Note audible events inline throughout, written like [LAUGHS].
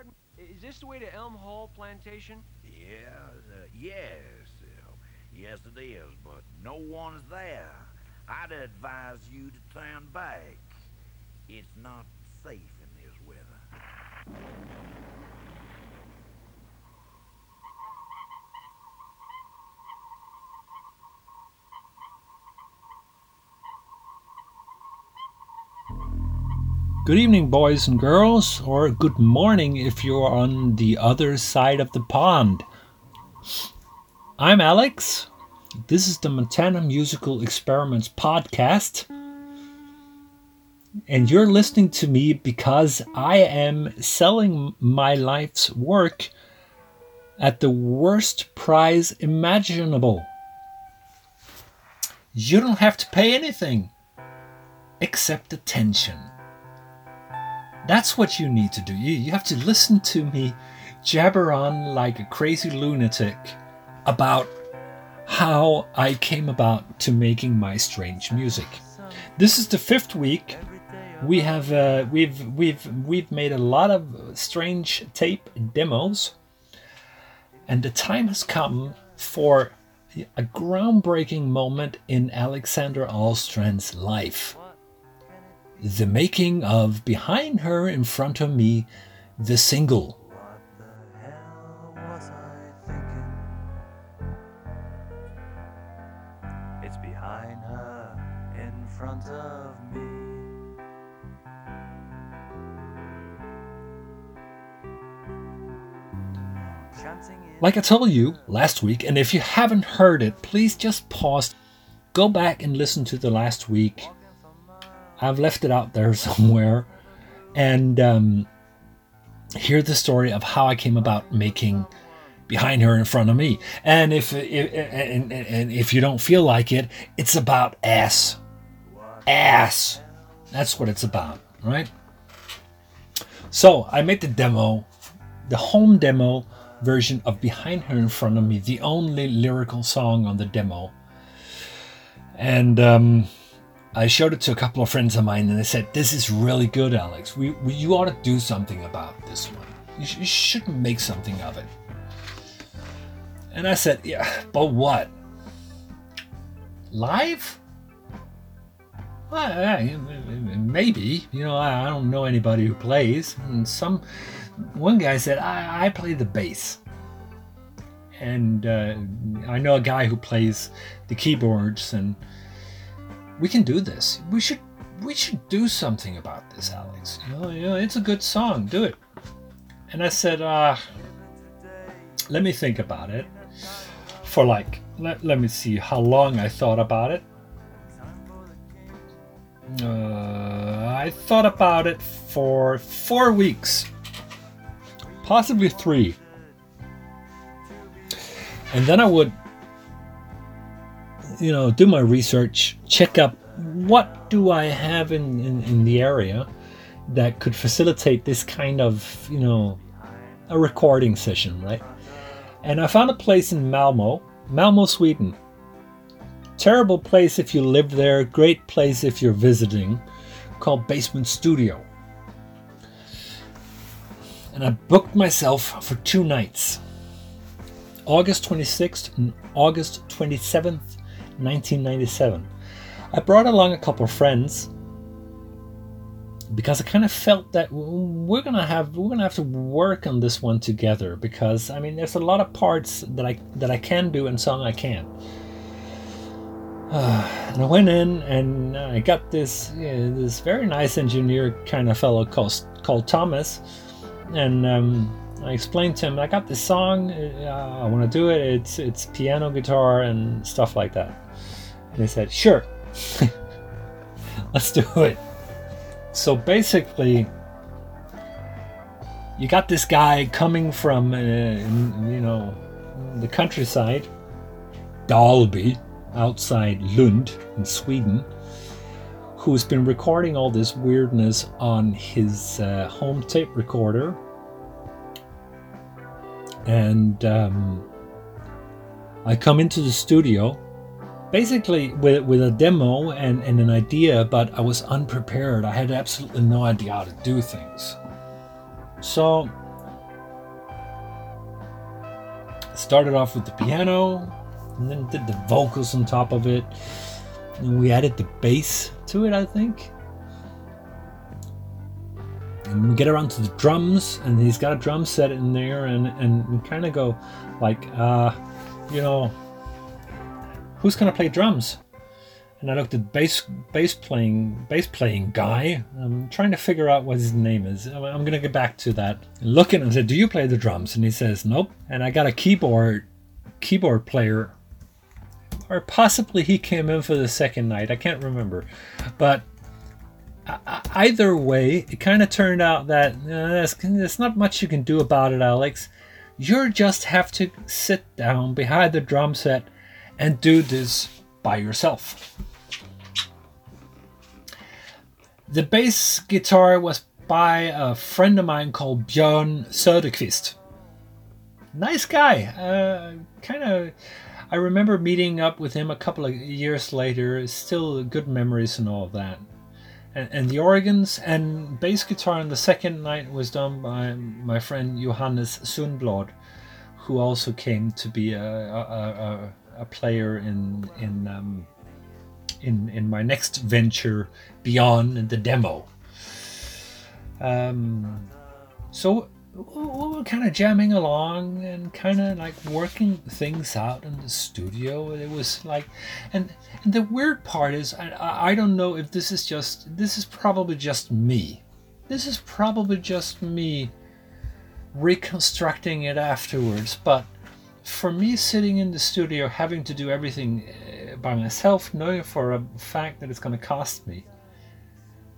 Pardon? Is this the way to Elm Hall Plantation? Yeah, uh, yes. uh, yes, it is, but no one's there. I'd advise you to turn back. It's not safe in this weather. Good evening, boys and girls, or good morning if you're on the other side of the pond. I'm Alex. This is the Montana Musical Experiments podcast. And you're listening to me because I am selling my life's work at the worst price imaginable. You don't have to pay anything except attention. That's what you need to do. You, you have to listen to me jabber on like a crazy lunatic about how I came about to making my strange music. This is the fifth week. We have uh, we've we've we've made a lot of strange tape demos, and the time has come for a groundbreaking moment in Alexander Ahlstrand's life the making of Behind Her in Front of Me, the single. What the hell was I thinking? It's behind her, in front of me. Chancing in Like I told you last week, and if you haven't heard it, please just pause, go back and listen to the last week. I've left it out there [LAUGHS] somewhere, and um, hear the story of how I came about making behind her in front of me. And if if and, and, if you don't feel like it, it's about ass, ass. That's what it's about, right? So I made the demo, the home demo version of Behind Her in Front of Me, the only lyrical song on the demo. And um, I showed it to a couple of friends of mine, and they said, "This is really good, Alex. We, we you ought to do something about this one. You, sh- you should make something of it." And I said, "Yeah, but what? Live? Well, maybe. You know, I, I don't know anybody who plays. And some one guy said, I, I play the bass. And uh, I know a guy who plays the keyboards, and we can do this. We should we should do something about this, Alex. You know, you know it's a good song. Do it. And I said, uh, let me think about it for like let, let me see how long I thought about it. Uh, I thought about it for four weeks, possibly three. And then I would, you know, do my research, check up what do I have in, in, in the area that could facilitate this kind of, you know, a recording session, right? And I found a place in Malmo, Malmo, Sweden. Terrible place if you live there, great place if you're visiting, called Basement Studio. And I booked myself for two nights August 26th and August 27th, 1997. I brought along a couple of friends because I kind of felt that we're gonna have we're gonna have to work on this one together because I mean there's a lot of parts that I that I can do and some I can't. Uh, [SIGHS] and I went in and I got this this very nice engineer kind of fellow called called Thomas, and um, I explained to him I got this song uh, I want to do it. It's it's piano, guitar, and stuff like that. And he said sure, [LAUGHS] let's do it. So basically, you got this guy coming from, uh, you know, the countryside, Dalby, outside Lund in Sweden, who's been recording all this weirdness on his uh, home tape recorder. And um, I come into the studio basically with, with a demo and, and an idea, but I was unprepared. I had absolutely no idea how to do things. So started off with the piano, and then did the vocals on top of it. And we added the bass to it, I think. And we get around to the drums, and he's got a drum set in there, and and we kind of go like, uh, you know, who's gonna play drums? And I looked at bass bass playing bass playing guy. I'm trying to figure out what his name is. I'm I'm gonna get back to that. Look Looking and said, "Do you play the drums?" And he says, "Nope." And I got a keyboard keyboard player, or possibly he came in for the second night. I can't remember, but either way, it kind of turned out that uh, there's, there's not much you can do about it, Alex. You just have to sit down behind the drum set and do this by yourself. The bass guitar was by a friend of mine called Björn Söderqvist. Nice guy. Uh, kind of. I remember meeting up with him a couple of years later. Still good memories and all that. And, and the organs and bass guitar on the second night was done by my friend Johannes Sundblad, who also came to be a, a, a, a player in in um, in in my next venture beyond the demo. Um, so we were kind of jamming along and kind of like working things out in the studio. It was like, and, and the weird part is, I- I, I don't know if this is just, this is probably just me. This is probably just me reconstructing it afterwards. But for me, sitting in the studio, having to do everything uh, by myself, knowing for a fact that it's going to cost me,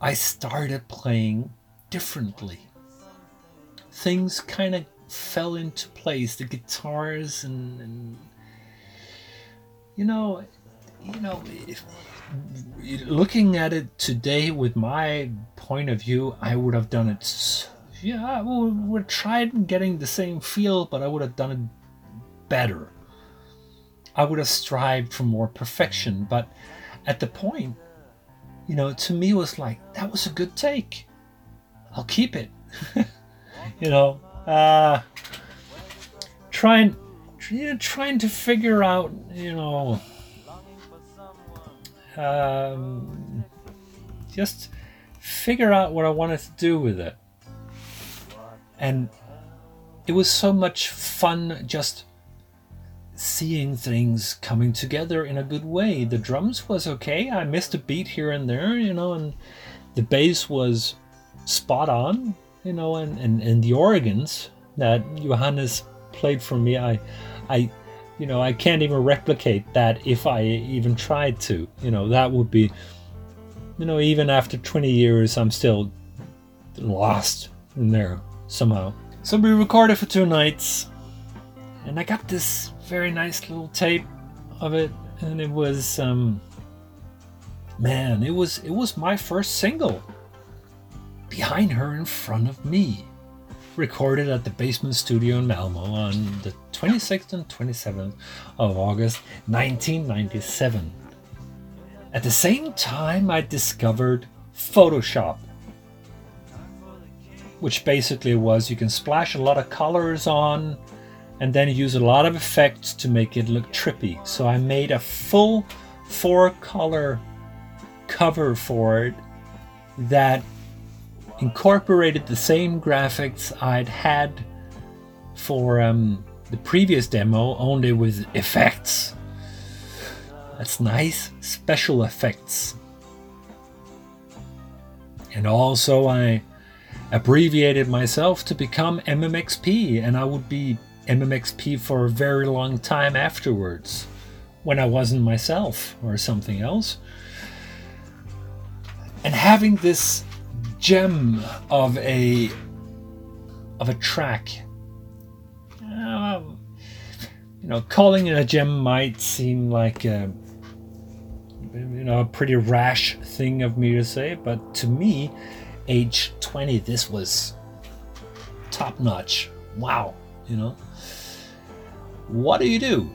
I started playing differently things kind of fell into place. The guitars and, and you know, you know, if, looking at it today with my point of view, I would have done it. Yeah, I would, would tried getting the same feel, but I would have done it better. I would have strived for more perfection, but at the point, you know, to me was like that was a good take. I'll keep it. [LAUGHS] you know, uh, trying, you know, trying to figure out, you know, um, just figure out what I wanted to do with it. And it was so much fun just seeing things coming together in a good way. The drums was okay. I missed a beat here and there, you know, and the bass was spot on, you know, and, and, and the organs that Johannes played for me, I I you know, I can't even replicate that if I even tried to. You know, that would be you know, even after 20 years I'm still lost in there somehow. So we recorded for two nights and I got this very nice little tape of it and it was um man, it was it was my first single behind her in front of me. Recorded at the Basement Studio in Malmo on the 26th and 27th of August 1997. At the same time, I discovered Photoshop, which basically was you can splash a lot of colors on and then use a lot of effects to make it look trippy. So I made a full four color cover for it that incorporated the same graphics I'd had for um, the previous demo, only with effects. That's nice, special effects. And also, I abbreviated myself to become MMXP, and I would be MMXP for a very long time afterwards when I wasn't myself or something else. And having this gem of a of a track. Um, you know, calling it a gem might seem like a you know a pretty rash thing of me to say, but to me, age 20, this was top notch. Wow, you know. What do you do?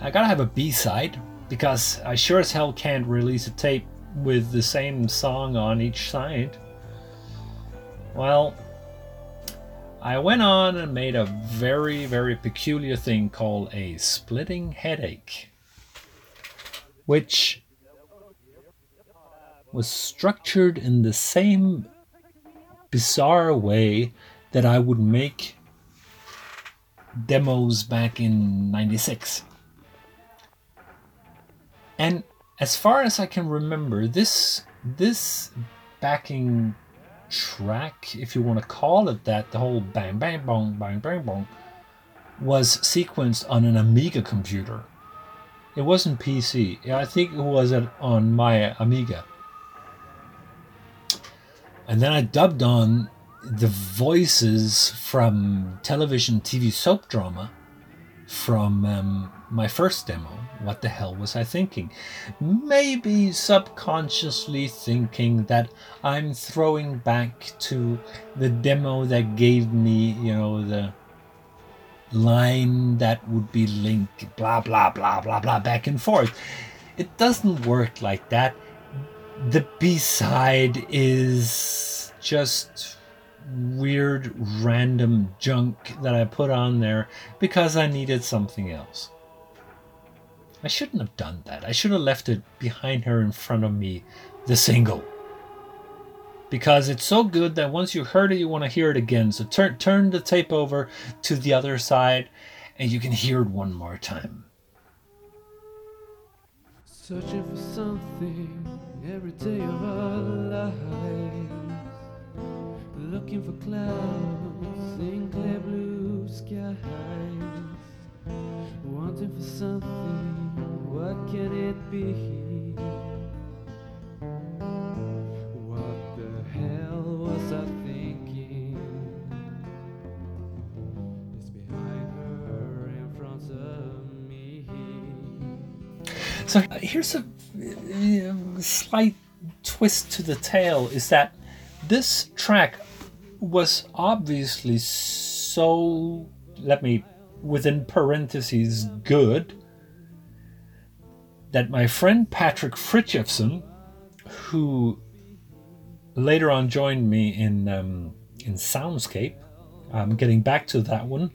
I gotta have a B side because I sure as hell can't release a tape with the same song on each side. Well, I went on and made a very, very peculiar thing called a splitting headache, which was structured in the same bizarre way that I would make demos back in 96. And as far as I can remember, this this backing track, if you want to call it that, the whole bang bang bong bang bang bong, was sequenced on an Amiga computer. It wasn't PC. I think it was on my Amiga. And then I dubbed on the voices from television TV soap drama from um, my first demo. What the hell was I thinking? Maybe subconsciously thinking that I'm throwing back to the demo that gave me, you know, the line that would be linked, blah, blah, blah, blah, blah, back and forth. It doesn't work like that the B side is just weird random junk that I put on there because I needed something else. I shouldn't have done that. I should have left it behind her in front of me, the single. Because it's so good that once you heard it, you want to hear it again. So turn turn the tape over to the other side and you can hear it one more time. Searching for something every day of our lives. Looking for clouds in clear blue skies. Wanting for something, what can it be? What the hell was I thinking? It's behind her in front of me. So here's a uh, slight twist to the tale is that this track was obviously so, let me, within parentheses, good, that my friend Patrick Fritjofsen, who later on joined me in um, in Soundscape, I'm getting back to that one,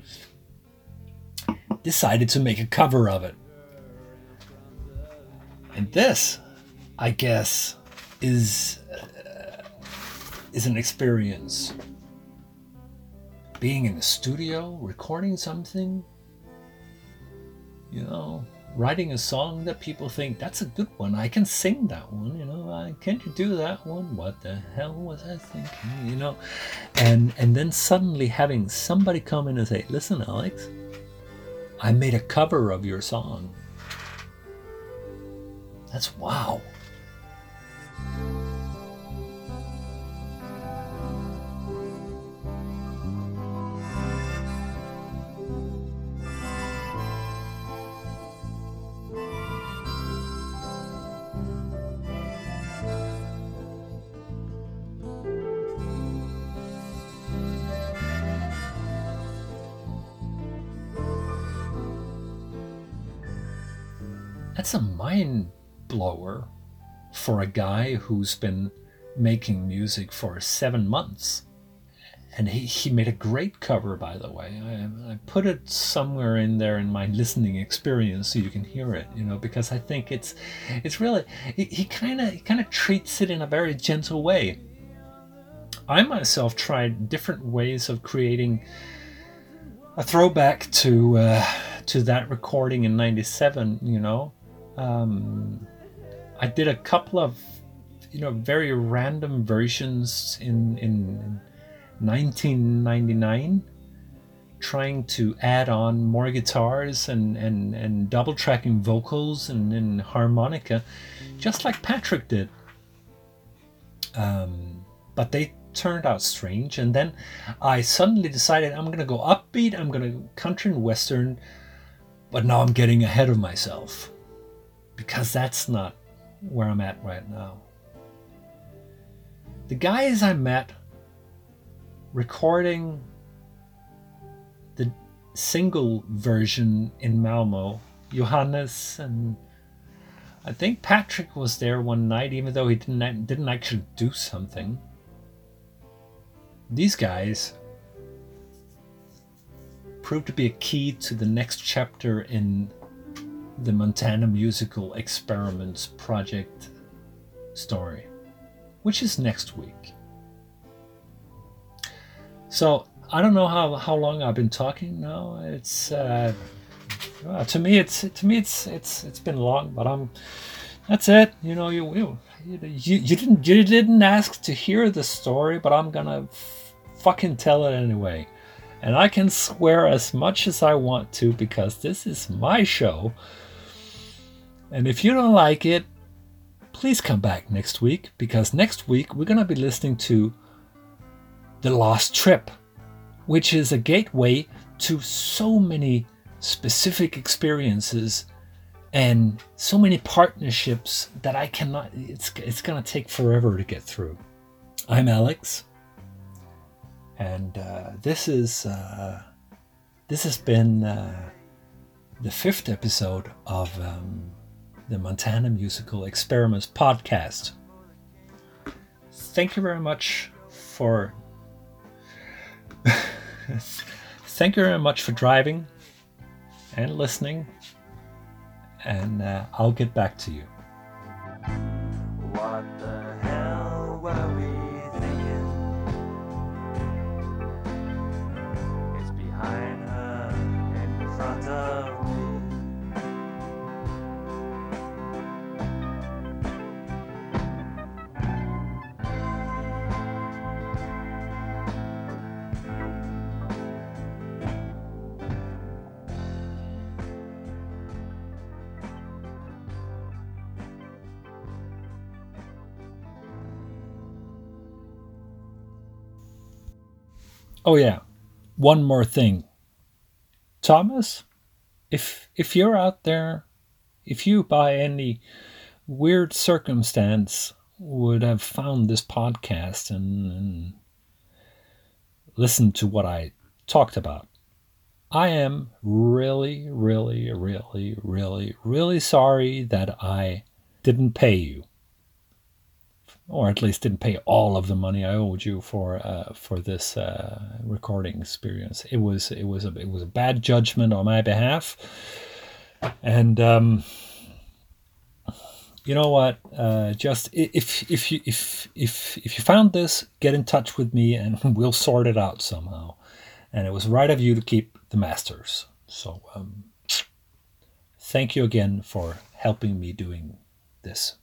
decided to make a cover of it. And this, I guess, is uh, is an experience. Being in the studio, recording something, you know, writing a song that people think that's a good one. I can sing that one, you know. I, can't you do that one? What the hell was I thinking? You know, and and then suddenly having somebody come in and say, "Listen, Alex, I made a cover of your song." That's wow. That's a mind blower for a guy who's been making music for seven months. And he, he made a great cover, by the way. I, I put it somewhere in there in my listening experience so you can hear it, you know, because I think it's it's really he kind of he kind of treats it in a very gentle way. I myself tried different ways of creating a throwback to uh, to that recording in '97. You know, um, I did a couple of you know very random versions in in 1999 trying to add on more guitars and and and double tracking vocals and, and harmonica just like Patrick did. Um, but they turned out strange and then I suddenly decided I'm gonna go upbeat I'm gonna country and western but now I'm getting ahead of myself because that's not where I'm at right now. The guys I met recording the single version in Malmo, Johannes and I think Patrick was there one night, even though he didn't didn't actually do something. These guys proved to be a key to the next chapter in the Montana Musical Experiments project story, which is next week. So I don't know how, how long I've been talking now. It's uh, to me it's to me it's it's it's been long, but I'm that's it. You know you you you, didn't you didn't ask to hear the story, but I'm gonna f- fucking tell it anyway. And I can swear as much as I want to because this is my show. And if you don't like it, please come back next week because next week we're going to be listening to The Lost Trip, which is a gateway to so many specific experiences and so many partnerships that I cannot it's it's going to take forever to get through. I'm Alex and uh, this is uh, this has been uh, the fifth episode of um, the Montana Musical Experiments podcast. Thank you very much for [LAUGHS] thank you very much for driving and listening, and uh, I'll get back to you. Oh yeah, one more thing. Thomas, if if you're out there, if you by any weird circumstance would have found this podcast and, and listened to what I talked about, I am really, really, really, really, really sorry that I didn't pay you or at least didn't pay all of the money I owed you for uh, for this uh, recording experience. It was it was a it was a bad judgment on my behalf, and um, you know what? Uh, just if if you if if if you found this, get in touch with me and [LAUGHS] we'll sort it out somehow. And it was right of you to keep the masters. So um, thank you again for helping me doing this.